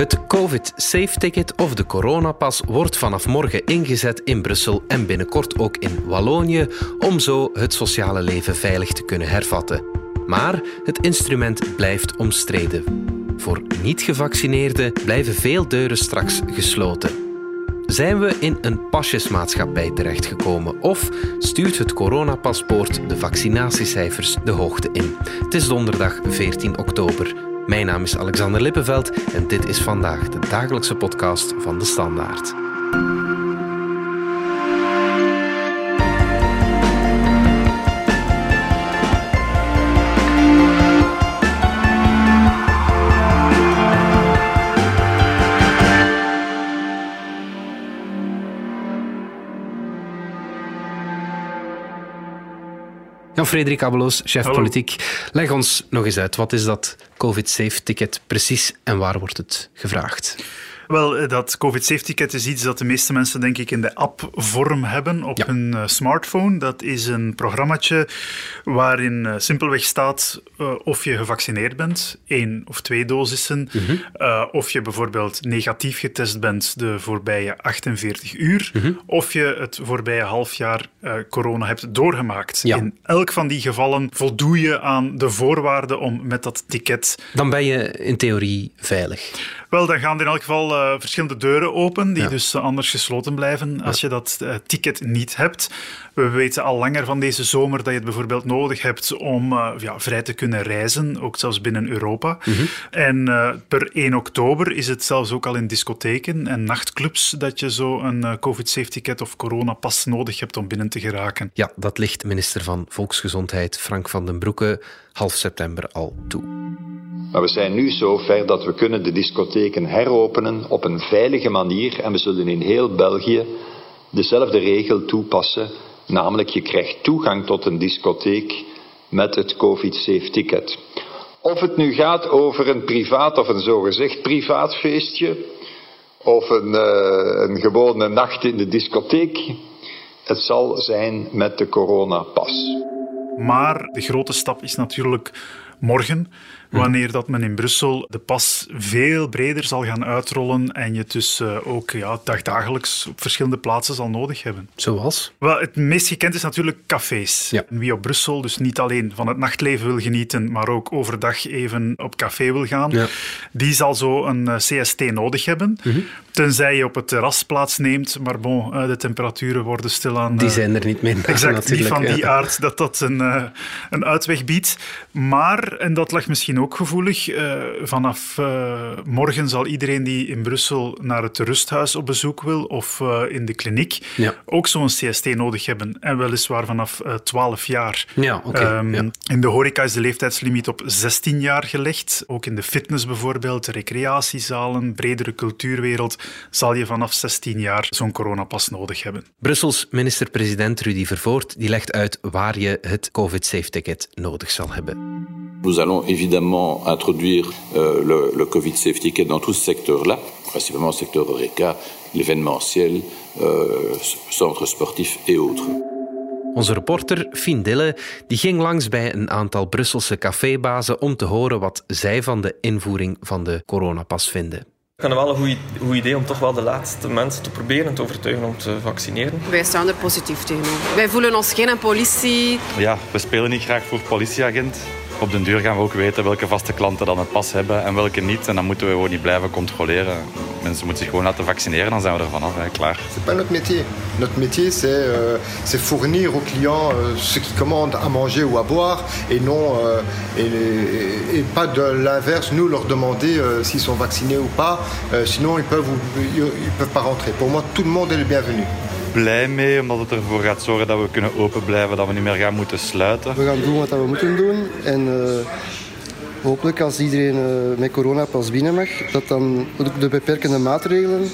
Het COVID-safe-ticket of de coronapas wordt vanaf morgen ingezet in Brussel en binnenkort ook in Wallonië om zo het sociale leven veilig te kunnen hervatten. Maar het instrument blijft omstreden. Voor niet-gevaccineerden blijven veel deuren straks gesloten. Zijn we in een pasjesmaatschappij terechtgekomen of stuurt het coronapaspoort de vaccinatiecijfers de hoogte in? Het is donderdag 14 oktober. Mijn naam is Alexander Lippenveld en dit is vandaag de dagelijkse podcast van de Standaard. Jan-Frederik Abeloos, chef Hallo. politiek. Leg ons nog eens uit, wat is dat COVID-safe-ticket precies en waar wordt het gevraagd? Wel, eh, dat COVID-safe-ticket is iets dat de meeste mensen denk ik in de app-vorm hebben op Ja. hun eh, smartphone. Dat is een programmaatje waarin eh, simpelweg staat of je gevaccineerd bent, één of twee dosissen, Mhm. of je bijvoorbeeld negatief getest bent de voorbije 48 uur, Mhm. of je het voorbije half jaar corona hebt doorgemaakt. Ja. In elk van die gevallen voldoe je aan de voorwaarden om met dat ticket Dan ben je in theorie veilig. wel, dan gaan er in elk geval eh, verschillende deuren open, die Ja. dus eh, anders gesloten blijven als je dat eh, ticket niet hebt. We weten al langer van deze zomer dat je het bijvoorbeeld nodig hebt om ja, vrij te kunnen reizen, ook zelfs binnen Europa. Mhm. En per 1 oktober is het zelfs ook al in discotheken en nachtclubs dat je zo een COVID-safe-ticket of coronapas nodig hebt om binnen te geraken. Ja, dat ligt minister van Volksgezondheid Frank van den Broeke half september al toe. Maar we zijn nu zo ver dat we kunnen de discotheken heropenen op een veilige manier en we zullen in heel België dezelfde regel toepassen, namelijk je krijgt toegang tot een discotheek met het COVID-safe ticket. Of het nu gaat over een privaat of een zogezegd privaat feestje, of een, eh, een gewone nacht in de discotheek, het zal zijn met de coronapas. Maar de grote stap is natuurlijk morgen, wanneer dat men in Brussel de pas veel breder zal gaan uitrollen en je dus eh, ook ja, dagdagelijks op verschillende plaatsen zal nodig hebben. Zoals? Wel, het meest gekend is natuurlijk cafés. Ja. Wie op Brussel dus niet alleen van het nachtleven wil genieten, maar ook overdag even op café wil gaan, Ja. die zal zo een eh, CST nodig hebben. Tenzij je op het terras plaatsneemt, maar bon, eh, de temperaturen worden stilaan... Die zijn er niet meer. na, Exact, niet van die ja. aard dat dat een, een uitweg biedt. Maar, en dat lag misschien ook gevoelig, eh, vanaf eh, morgen zal iedereen die in Brussel naar het rusthuis op bezoek wil of eh, in de kliniek Ja. ook zo'n CST nodig hebben. En weliswaar vanaf eh 12 jaar. Ja, oké. Ehm, ja. In de horeca is de leeftijdslimiet op 16 jaar gelegd. Ook in de fitness bijvoorbeeld, recreatiezalen, bredere cultuurwereld, zal je vanaf 16 jaar zo'n coronapas nodig hebben. Brussels minister-president Rudy Vervoort die legt uit waar je het COVID-safe-ticket nodig zal hebben. Nous allons évidemment introduire euh, le, le Covid Safe Ticket dans tout ce secteur-là, principalement le secteur Horeca, l'événementiel, euh, centres sportifs et autres. Onze reporter Fien Dille die ging langs bij een aantal Brusselse cafébazen om te horen wat zij van de invoering van de coronapas vinden. Ik vind het wel een goed- goed idee om toch wel de laatste mensen te proberen te overtuigen om te vaccineren. Wij staan er positief tegenover. Wij voelen ons geen politie. Ja, we spelen niet graag voor politieagent. Op den duur gaan we ook weten welke vaste klanten dan het pas hebben en welke niet. En dan moeten we gewoon niet blijven controleren. Mensen moeten zich gewoon laten vaccineren, dan zijn we er vanaf, hè, klaar. C'est pas notre métier. Notre métier, c'est euh, fournir aux clients euh, ce qu'ils commandent à manger ou à boire, et euh, pas de l'inverse. Nous leur demander euh, s'ils sont vaccinés ou pas. Euh, sinon, ils peuvent ils, ils peuvent pas rentrer. Pour moi, tout le monde est le bienvenu. Blij mee, omdat het ervoor gaat zorgen dat we kunnen open blijven, dat we niet meer gaan moeten sluiten. We gaan doen wat we moeten doen. En eh, hopelijk als iedereen eh, met corona pas binnen mag, dat dan de beperkende maatregelen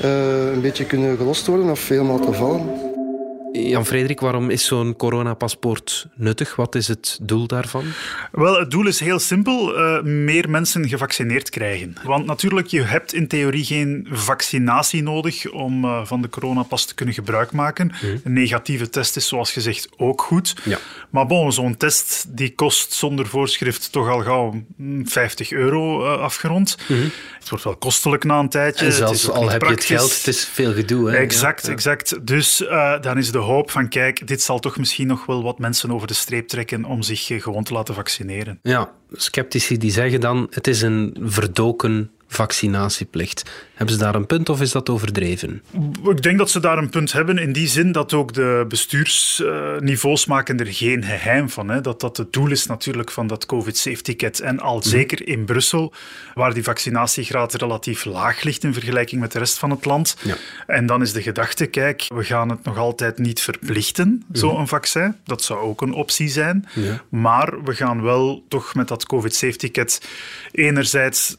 eh, een beetje kunnen gelost worden of helemaal te vallen. Jan-Frederik, waarom is zo'n coronapaspoort nuttig? Wat is het doel daarvan? Wel, het doel is heel simpel. Uh, meer mensen gevaccineerd krijgen. Want natuurlijk, je hebt in theorie geen vaccinatie nodig om uh, van de coronapas te kunnen gebruik maken. Mm. Een negatieve test is, zoals gezegd, ook goed. Ja. Maar bon, zo'n test die kost zonder voorschrift toch al gauw 50 euro uh, afgerond. Mm. Het wordt wel kostelijk na een tijdje. En zelfs al heb praktisch. je het geld, het is veel gedoe. Hè? Exact, ja. exact. Dus dan is de hoop van, kijk, dit zal toch misschien nog wel wat mensen over de streep trekken om zich eh, gewoon te laten vaccineren. Ja, sceptici die zeggen dan, het is een verdoken vaccinatieplicht. Hebben ze daar een punt of is dat overdreven? Ik denk dat ze daar een punt hebben in die zin dat ook de bestuursniveaus maken er geen geheim van. Hè. Dat dat het doel is natuurlijk van dat COVID-safe-ticket. En al mhm. zeker in Brussel, waar die vaccinatiegraad relatief laag ligt in vergelijking met de rest van het land. Ja. En dan is de gedachte, kijk, we gaan het nog altijd niet verplichten, mhm. zo'n vaccin. Dat zou ook een optie zijn. Ja. Maar we gaan wel toch met dat COVID-safe-ticket enerzijds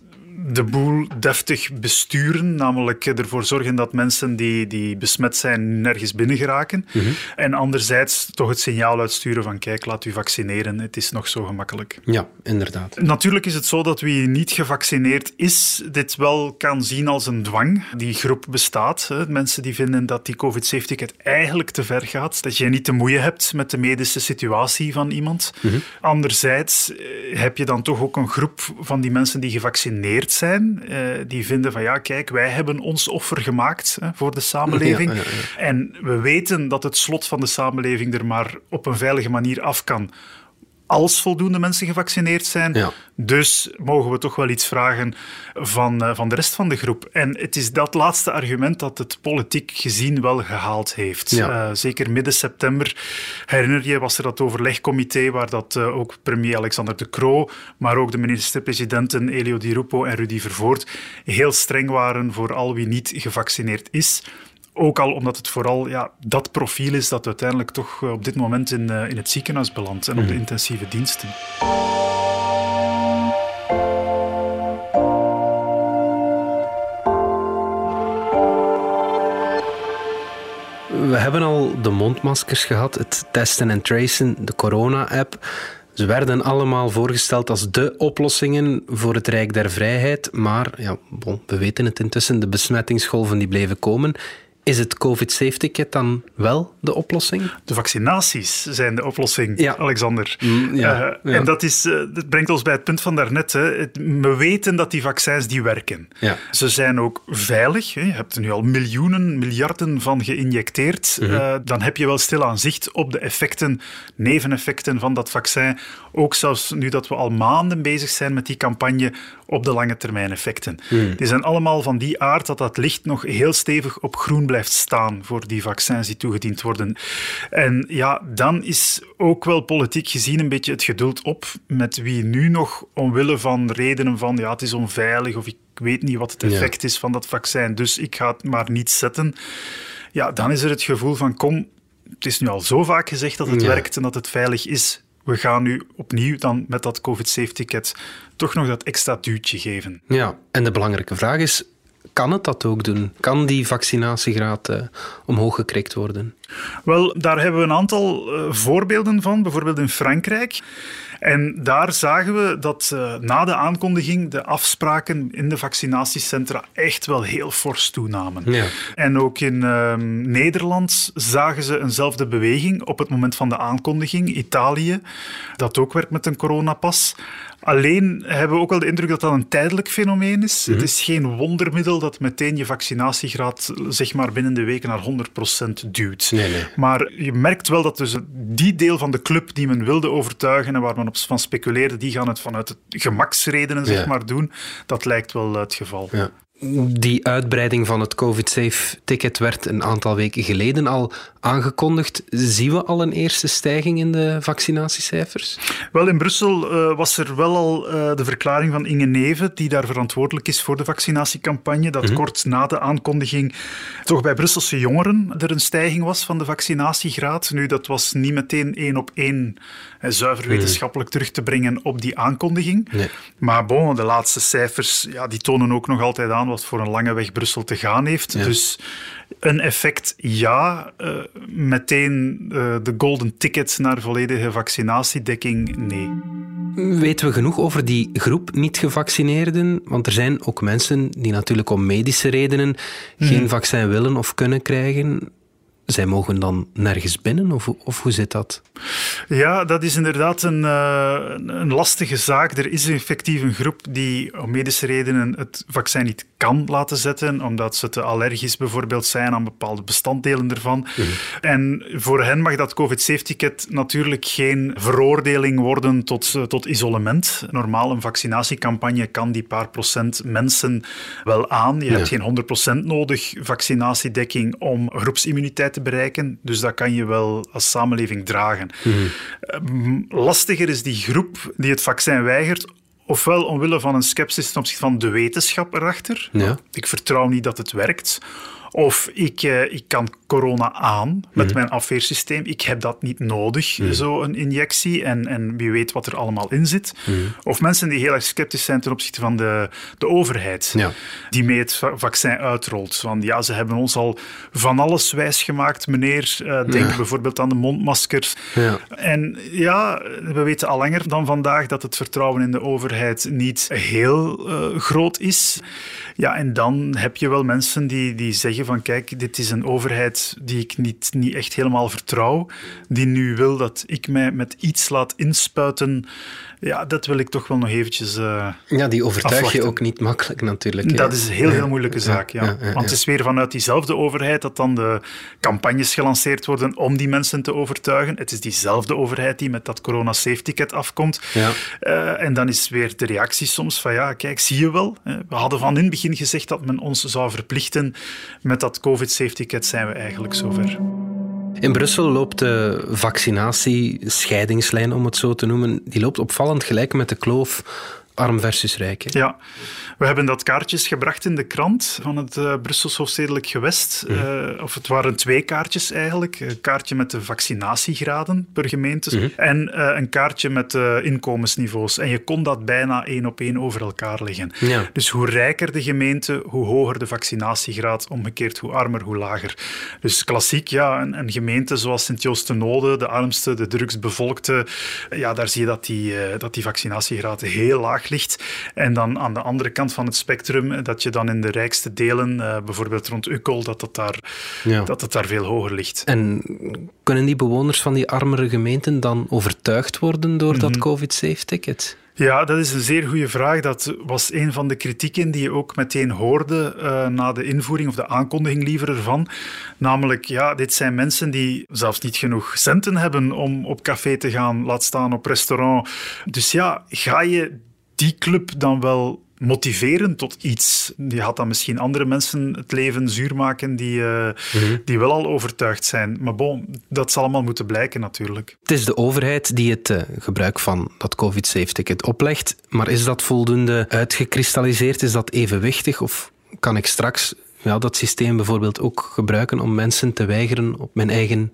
de boel deftig besturen, namelijk ervoor zorgen dat mensen die, die besmet zijn nergens binnen geraken. Mhm. En anderzijds toch het signaal uitsturen van kijk, laat u vaccineren, het is nog zo gemakkelijk. Ja, inderdaad. Natuurlijk is het zo dat wie niet gevaccineerd is, dit wel kan zien als een dwang. Die groep bestaat. Hè. Mensen die vinden dat die COVID-safe-ticket eigenlijk te ver gaat, dat je niet te moeien hebt met de medische situatie van iemand. Mhm. Anderzijds eh, heb je dan toch ook een groep van die mensen die gevaccineerd zijn, uh, die vinden van ja, kijk, wij hebben ons offer gemaakt hè, voor de samenleving. En we weten dat het slot van de samenleving er maar op een veilige manier af kan als voldoende mensen gevaccineerd zijn. Dus mogen we toch wel iets vragen van, uh, van de rest van de groep. En het is dat laatste argument dat het politiek gezien wel gehaald heeft. Uh, zeker midden september, herinner je, was er dat overlegcomité waar dat uh, ook premier Alexander De Croo, maar ook de minister-presidenten Elio Di Rupo en Rudy Vervoort heel streng waren voor al wie niet gevaccineerd is. Ook al omdat het vooral ja, dat profiel is dat uiteindelijk toch eh, op dit moment in, uh, in het ziekenhuis belandt en op de mhm. intensieve diensten. We hebben al de mondmaskers gehad, het testen en tracen, de corona-app. Ze werden allemaal voorgesteld als de oplossingen voor het Rijk der Vrijheid. Maar ja, bon, we weten het intussen, de besmettingsgolven die bleven komen. Is het COVID-safe-ticket dan wel de oplossing? De vaccinaties zijn de oplossing, ja. Alexander. Mm, ja, uh, En dat, is, uh, dat brengt ons bij het punt van daarnet. Hè. we weten dat die vaccins die werken. Ze zijn ook veilig. Hè. Je hebt er nu al miljoenen, miljarden van geïnjecteerd. Mm -hmm. uh, dan heb je wel stilaan zicht op de effecten, neveneffecten van dat vaccin. Ook zelfs nu dat we al maanden bezig zijn met die campagne op de lange termijn effecten. Mm. Die zijn allemaal van die aard dat dat licht nog heel stevig op groen blijft staan voor die vaccins die toegediend worden. En ja, dan is ook wel politiek gezien een beetje het geduld op met wie nu nog omwille van redenen van ja, het is onveilig of ik weet niet wat het effect is van dat vaccin, dus ik ga het maar niet zetten. Ja, dan is er het gevoel van kom, het is nu al zo vaak gezegd dat het werkt en dat het veilig is. We gaan nu opnieuw dan met dat COVID-safe-ticket toch nog dat extra duwtje geven. Ja, en de belangrijke vraag is, kan het dat ook doen? Kan die vaccinatiegraad uh, omhoog gekrikt worden? Wel, daar hebben we een aantal uh, voorbeelden van, bijvoorbeeld in Frankrijk. En daar zagen we dat uh, na de aankondiging de afspraken in de vaccinatiecentra echt wel heel fors toenamen. Ja. En ook in uh, Nederland zagen ze eenzelfde beweging op het moment van de aankondiging. Italië, dat ook werkt met een coronapas. Alleen hebben we ook wel de indruk dat dat een tijdelijk fenomeen is. Het mhm. is geen wondermiddel dat meteen je vaccinatiegraad zeg maar binnen de weken naar 100% duwt. Nee, nee. Maar je merkt wel dat dus die deel van de club die men wilde overtuigen en waar men op van speculeerde, die gaan het vanuit gemaksredenen zeg maar doen. Dat lijkt wel het geval. Ja die uitbreiding van het COVID-safe-ticket werd een aantal weken geleden al aangekondigd. Zien we al een eerste stijging in de vaccinatiecijfers? Wel, in Brussel uh, was er wel al uh, de verklaring van Inge Neven, die daar verantwoordelijk is voor de vaccinatiecampagne, dat mhm. kort na de aankondiging toch bij Brusselse jongeren er een stijging was van de vaccinatiegraad. Nu, dat was niet meteen één op één zuiver mhm. wetenschappelijk terug te brengen op die aankondiging. Nee. Maar bon, de laatste cijfers ja, die tonen ook nog altijd aan wat voor een lange weg Brussel te gaan heeft. Dus een effect ja, uh, meteen uh, de golden ticket naar volledige vaccinatiedekking nee. Weten we genoeg over die groep niet-gevaccineerden? Want er zijn ook mensen die natuurlijk om medische redenen geen mhm. vaccin willen of kunnen krijgen zij mogen dan nergens binnen, of, of hoe zit dat? Ja, dat is inderdaad een, uh, een lastige zaak. Er is effectief een groep die om medische redenen het vaccin niet kan laten zetten, omdat ze te allergisch bijvoorbeeld zijn aan bepaalde bestanddelen ervan. Mhm. En voor hen mag dat COVID-safe-ticket natuurlijk geen veroordeling worden tot, eh, tot isolement. Normaal, een vaccinatiecampagne kan die paar procent mensen wel aan. Je hebt geen 100% nodig vaccinatiedekking om groepsimmuniteit te bereiken. Dus dat kan je wel als samenleving dragen. Mm Lastiger is die groep die het vaccin weigert ofwel omwille van een sceptisch ten opzichte van de wetenschap erachter. Ja. Ik vertrouw niet dat het werkt. Of ik, uh, ik kan corona aan met mhm. mijn afweersysteem. Ik heb dat niet nodig, mm. zo'n injectie. En, en wie weet wat er allemaal in zit. Mhm. Of mensen die heel erg sceptisch zijn ten opzichte van de, de overheid. Ja. Die mee het vaccin uitrolt. Van ja, ze hebben ons al van alles wijsgemaakt, meneer. Uh, denk bijvoorbeeld aan de mondmaskers. Ja. En ja, we weten al langer dan vandaag dat het vertrouwen in de overheid niet heel uh, groot is. Ja, en dan heb je wel mensen die, die zeggen van kijk, dit is een overheid die ik niet, niet echt helemaal vertrouw, die nu wil dat ik mij met iets laat inspuiten ja, dat wil ik toch wel nog eventjes uh, Ja, die overtuig je ook niet makkelijk natuurlijk. Dat is een heel, heel moeilijke zaak, ja. Want het is weer vanuit diezelfde overheid dat dan de campagnes gelanceerd worden om die mensen te overtuigen. Het is diezelfde overheid die met dat corona-safe-ticket afkomt. Uh, en dan is weer de reactie soms van, ja, kijk, zie je wel. We hadden van in het begin gezegd dat men ons zou verplichten. Met dat COVID-safe-ticket zijn we eigenlijk zover. In Brussel loopt de vaccinatiescheidingslijn, om het zo te noemen, die loopt opvallend gelijk met de kloof arm versus rijk. Ja, we hebben dat kaartjes gebracht in de krant van het uh, Brussels Hoofdstedelijk Gewest. Mhm. Eh, of het waren twee kaartjes eigenlijk. Een kaartje met de vaccinatiegraden per gemeente mhm. en uh, een kaartje met de inkomensniveaus. En je kon dat bijna één op één over elkaar leggen. Ja. Dus hoe rijker de gemeente, hoe hoger de vaccinatiegraad. Omgekeerd, hoe armer, hoe lager. Dus klassiek, ja, een, een gemeente zoals Sint-Joost-de-Node, de armste, de drugsbevolkte, ja, daar zie je dat die, dat die vaccinatiegraad heel laag ligt. En dan aan de andere kant van het spectrum, dat je dan in de rijkste delen, uh, bijvoorbeeld rond Ukkel, dat het, daar, dat het daar veel hoger ligt. En kunnen die bewoners van die armere gemeenten dan overtuigd worden door dat mhm. COVID-safe-ticket? Ja, dat is een zeer goede vraag. Dat was een van de kritieken die je ook meteen hoorde uh, na de invoering of de aankondiging liever ervan. Namelijk, ja, dit zijn mensen die zelfs niet genoeg centen hebben om op café te gaan, laat staan op restaurant. Dus ja, ga je die club dan wel motiveren tot iets. Die had dan misschien andere mensen het leven zuur maken die, uh, die wel al overtuigd zijn. Maar bon, dat zal allemaal moeten blijken natuurlijk. Het is de overheid die het uh, gebruik van dat COVID-safe-ticket oplegt. Maar is dat voldoende uitgekristalliseerd? Is dat evenwichtig? Of kan ik straks ja, dat systeem bijvoorbeeld ook gebruiken om mensen te weigeren op mijn eigen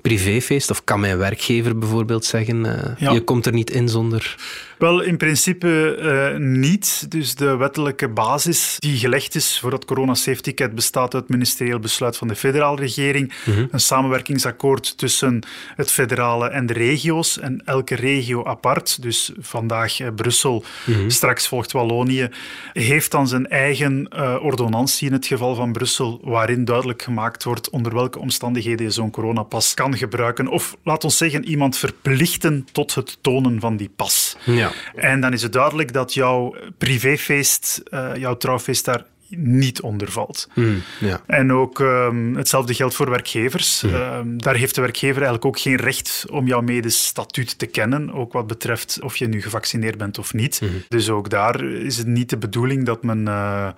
privéfeest? Of kan mijn werkgever bijvoorbeeld zeggen, uh, je komt er niet in zonder... Wel, in principe uh, niet. Dus de wettelijke basis die gelegd is voor het corona safety ticket bestaat uit ministerieel besluit van de federale regering. Mhm. Een samenwerkingsakkoord tussen het federale en de regio's. En elke regio apart, dus vandaag uh, Brussel, mhm. straks volgt Wallonië, heeft dan zijn eigen uh, ordonnantie in het geval van Brussel, waarin duidelijk gemaakt wordt onder welke omstandigheden je zo'n coronapas kan gebruiken. Of laat ons zeggen, iemand verplichten tot het tonen van die pas. Ja. En dan is het duidelijk dat jouw privéfeest, uh, jouw trouwfeest daar niet onder valt. Hmm, ja. En ook um, hetzelfde geldt voor werkgevers. Hmm. Um, daar heeft de werkgever eigenlijk ook geen recht om jouw medisch statuut te kennen, ook wat betreft of je nu gevaccineerd bent of niet. Hmm. Dus ook daar is het niet de bedoeling dat men uh,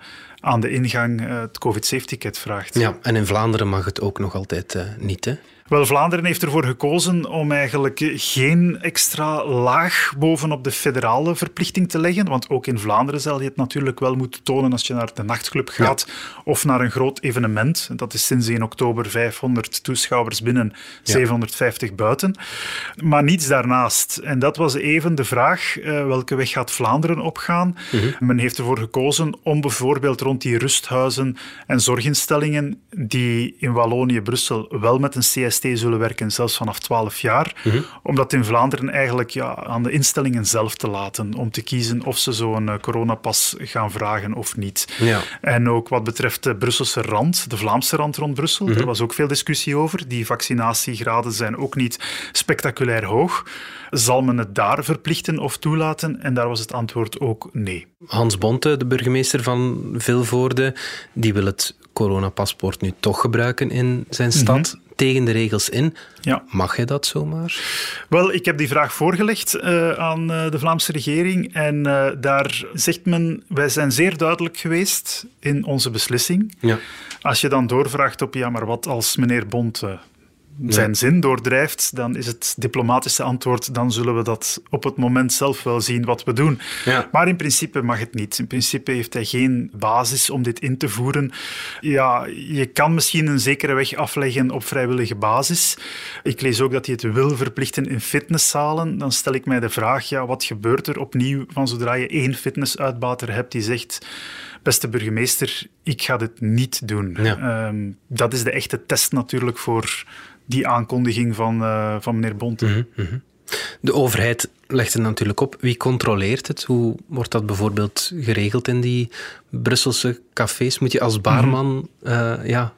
aan de ingang uh, het COVID-safe-ticket vraagt. Ja, en in Vlaanderen mag het ook nog altijd uh, niet, hè? Wel, Vlaanderen heeft ervoor gekozen om eigenlijk geen extra laag bovenop de federale verplichting te leggen. Want ook in Vlaanderen zal je het natuurlijk wel moeten tonen als je naar de nachtclub gaat of naar een groot evenement. Dat is sinds 1 oktober 500 toeschouwers binnen, 750 buiten. Maar niets daarnaast. En dat was even de vraag, uh, welke weg gaat Vlaanderen opgaan? Mhm. Men heeft ervoor gekozen om bijvoorbeeld rond rond die rusthuizen en zorginstellingen die in Wallonië, Brussel wel met een CST zullen werken, zelfs vanaf 12 jaar. Mhm. Om dat in Vlaanderen eigenlijk ja, aan de instellingen zelf te laten om te kiezen of ze zo'n eh, coronapas gaan vragen of niet. Ja. En ook wat betreft de Brusselse rand, de Vlaamse rand rond Brussel, Mhm. daar was ook veel discussie over. Die vaccinatiegraden zijn ook niet spectaculair hoog. Zal men het daar verplichten of toelaten? En daar was het antwoord ook nee. Hans Bonte, de burgemeester van Vilvoorde, die wil het coronapaspoort nu toch gebruiken in zijn stad. Tegen de regels in. Ja. Mag hij dat zomaar? Wel, ik heb die vraag voorgelegd eh, aan eh, de Vlaamse regering en eh, daar zegt men, wij zijn zeer duidelijk geweest in onze beslissing. Ja. Als je dan doorvraagt op, ja, maar wat als meneer Bond zijn zin doordrijft, dan is het diplomatische antwoord, dan zullen we dat op het moment zelf wel zien wat we doen. Ja. Maar in principe mag het niet. In principe heeft hij geen basis om dit in te voeren. Ja, je kan misschien een zekere weg afleggen op vrijwillige basis. Ik lees ook dat hij het wil verplichten in fitnesszalen. Dan stel ik mij de vraag, ja, wat gebeurt er opnieuw van zodra je één fitnessuitbater hebt die zegt beste burgemeester, ik ga dit niet doen. Ja. Ehm, dat is de echte test natuurlijk voor die aankondiging van, eh, van meneer Bonte. De overheid legt het natuurlijk op. Wie controleert het? Hoe wordt dat bijvoorbeeld geregeld in die Brusselse cafés? Moet je als baarman eh, ja,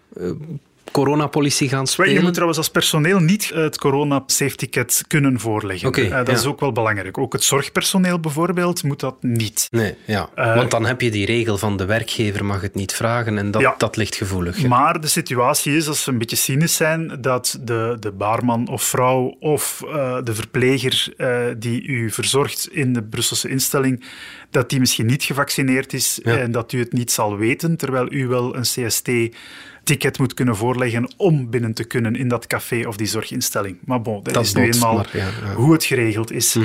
coronapolitie gaan spelen? Je moet trouwens als personeel niet het corona-safety-ticket kunnen voorleggen. Oké, Eh, dat ja. is ook wel belangrijk. Ook het zorgpersoneel bijvoorbeeld moet dat niet. Nee, ja. Eh, Want dan heb je die regel van de werkgever mag het niet vragen en dat, Ja. dat ligt gevoelig. Maar de situatie is, als we een beetje cynisch zijn, dat de, de baarman of vrouw of eh, de verpleger die u verzorgt in de Brusselse instelling, dat die misschien niet gevaccineerd is Ja. en dat u het niet zal weten, terwijl u wel een CST-ticket moet kunnen voorleggen om binnen te kunnen in dat café of die zorginstelling. Maar bon, dat, Dat is nu eenmaal maar ja, ja. hoe het geregeld is.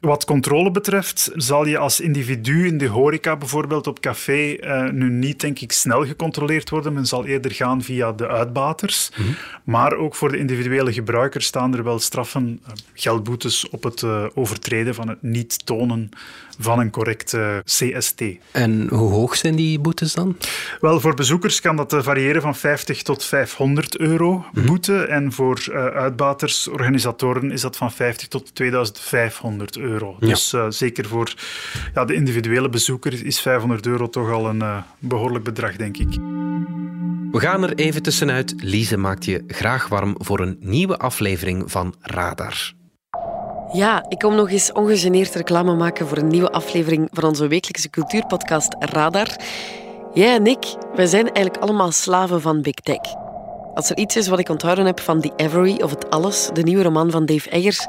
Wat controle betreft, zal je als individu in de horeca bijvoorbeeld op café eh, nu niet, denk ik, snel gecontroleerd worden. Men zal eerder gaan via de uitbaters. Maar ook voor de individuele gebruikers staan er wel straffen, eh, geldboetes op het eh, overtreden van het niet tonen van een correcte CST. En hoe hoog zijn die boetes dan? Wel, voor bezoekers kan dat variëren van 50 tot 500 euro boete. En voor eh, uitbaters, organisatoren, is dat van 50 tot 2500 euro. Ja. Dus eh, zeker voor ja, de individuele bezoeker is 500 euro toch al een eh, behoorlijk bedrag, denk ik. We gaan er even tussenuit. Lise maakt je graag warm voor een nieuwe aflevering van Radar. Ja, ik kom nog eens ongegeneerd reclame maken voor een nieuwe aflevering van onze wekelijkse cultuurpodcast Radar. Jij en ik, wij zijn eigenlijk allemaal slaven van Big Tech. Als er iets is wat ik onthouden heb van The Avery of Het Alles, de nieuwe roman van Dave Eggers,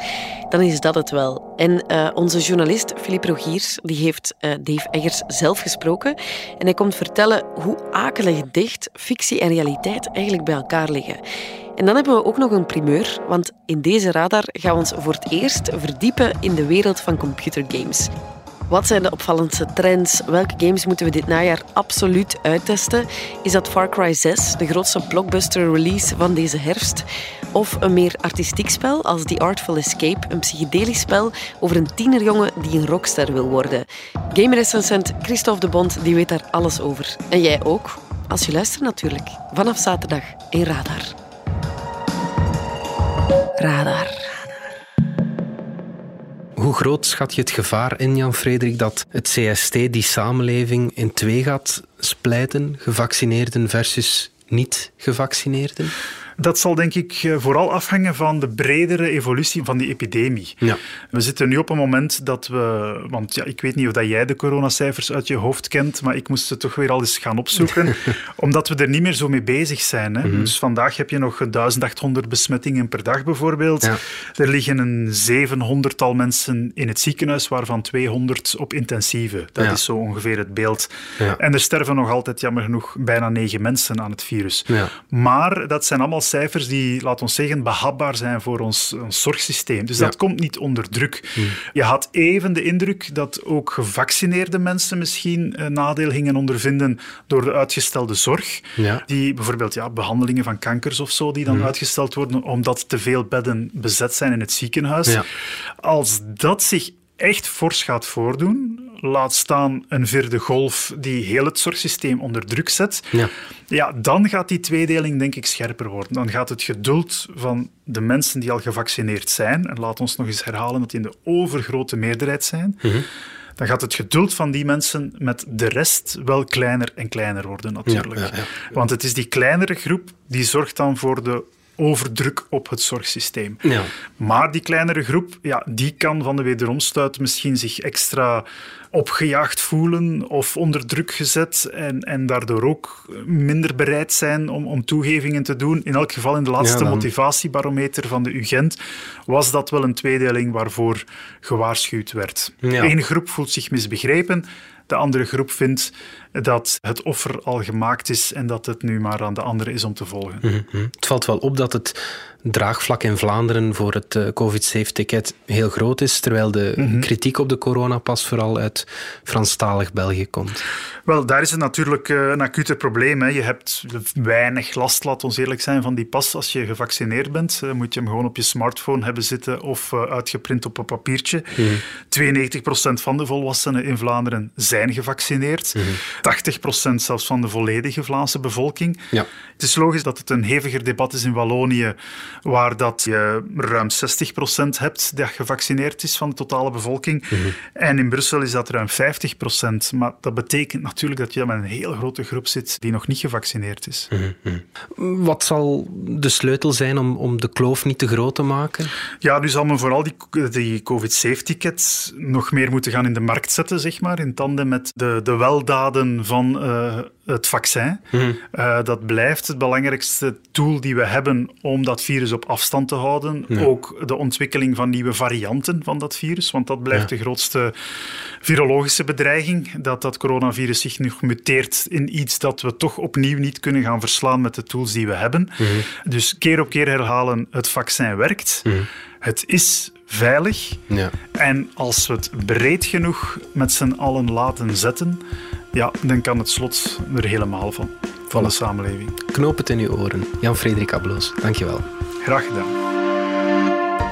dan is dat het wel. En eh, onze journalist Philippe Rogiers die heeft eh, Dave Eggers zelf gesproken en hij komt vertellen hoe akelig dicht fictie en realiteit eigenlijk bij elkaar liggen. En dan hebben we ook nog een primeur, want in deze radar gaan we ons voor het eerst verdiepen in de wereld van computergames. Wat zijn de opvallendste trends? Welke games moeten we dit najaar absoluut uittesten? Is dat Far Cry 6, de grootste blockbuster release van deze herfst? Of een meer artistiek spel als The Artful Escape, een psychedelisch spel over een tienerjongen die een rockster wil worden? Gamerecensent Christophe de Bond die weet daar alles over. En jij ook, als je luistert natuurlijk. Vanaf zaterdag in Radar. Radar. Hoe groot schat je het gevaar in, Jan-Frederik, dat het CST die samenleving in twee gaat splijten? Gevaccineerden versus niet-gevaccineerden? Dat zal denk ik eh, vooral afhangen van de bredere evolutie van die epidemie. Ja. We zitten nu op een moment dat we... Want ja, ik weet niet of dat jij de coronacijfers uit je hoofd kent, maar ik moest ze toch weer al eens gaan opzoeken, omdat we er niet meer zo mee bezig zijn. Hè. Mhm. Dus vandaag heb je nog 1800 besmettingen per dag bijvoorbeeld. Ja. Er liggen een 700-tal mensen in het ziekenhuis, waarvan 200 op intensieve. Dat Ja. is zo ongeveer het beeld. Ja. En er sterven nog altijd, jammer genoeg, bijna negen mensen aan het virus. Ja. Maar dat zijn allemaal cijfers die, laat ons zeggen, behapbaar zijn voor ons, ons zorgsysteem. Dus Ja. dat komt niet onder druk. Je had even de indruk dat ook gevaccineerde mensen misschien een nadeel gingen ondervinden door de uitgestelde zorg. Ja. Die bijvoorbeeld ja, behandelingen van kankers of zo, die dan uitgesteld worden omdat te veel bedden bezet zijn in het ziekenhuis. Ja. Als dat zich echt fors gaat voordoen, laat staan een vierde golf die heel het zorgsysteem onder druk zet, Ja. ja, dan gaat die tweedeling denk ik scherper worden. Dan gaat het geduld van de mensen die al gevaccineerd zijn, en laat ons nog eens herhalen dat die in de overgrote meerderheid zijn, dan gaat het geduld van die mensen met de rest wel kleiner en kleiner worden natuurlijk. Ja, ja, ja. Want het is die kleinere groep die zorgt dan voor de overdruk op het zorgsysteem. Ja. Maar die kleinere groep, ja, die kan van de wederomstuit misschien zich extra opgejaagd voelen of onder druk gezet en, en daardoor ook minder bereid zijn om, om toegevingen te doen. In elk geval in de laatste Ja, motivatiebarometer van de UGent was dat wel een tweedeling waarvoor gewaarschuwd werd. Ja. Eén groep voelt zich misbegrepen, de andere groep vindt dat het offer al gemaakt is en dat het nu maar aan de andere is om te volgen. Mhm. Het valt wel op dat het draagvlak in Vlaanderen voor het eh, COVID-safe-ticket heel groot is, terwijl de Mhm. kritiek op de coronapas vooral uit Franstalig België komt. Wel, daar is het natuurlijk eh, een acute probleem. Hè. Je hebt weinig last, laat ons eerlijk zijn, van die pas als je gevaccineerd bent. Eh, moet je hem gewoon op je smartphone hebben zitten of uitgeprint op een papiertje. 92% van de volwassenen in Vlaanderen zijn gevaccineerd. 80% zelfs van de volledige Vlaamse bevolking. Ja. Het is logisch dat het een heviger debat is in Wallonië, waar dat je ruim 60% hebt dat gevaccineerd is van de totale bevolking. En in Brussel is dat ruim 50%. Maar dat betekent natuurlijk dat je met een heel grote groep zit die nog niet gevaccineerd is. Wat zal de sleutel zijn om, om de kloof niet te groot te maken? Ja, nu zal men vooral die, die COVID-safe-tickets nog meer moeten gaan in de markt zetten, zeg maar, in tandem met de, de weldaden van eh, het vaccin. Eh, dat blijft het belangrijkste tool die we hebben om dat virus op afstand te houden. Ook de ontwikkeling van nieuwe varianten van dat virus, want dat blijft Ja. de grootste virologische bedreiging, dat dat coronavirus zich nog muteert in iets dat we toch opnieuw niet kunnen gaan verslaan met de tools die we hebben. Dus keer op keer herhalen, het vaccin werkt. Het is veilig. Ja. En als we het breed genoeg met z'n allen laten zetten, ja, dan kan het slot er helemaal van, van de samenleving. Knoop het in uw oren. Jan-Frederik Abloos, dankjewel. Graag gedaan.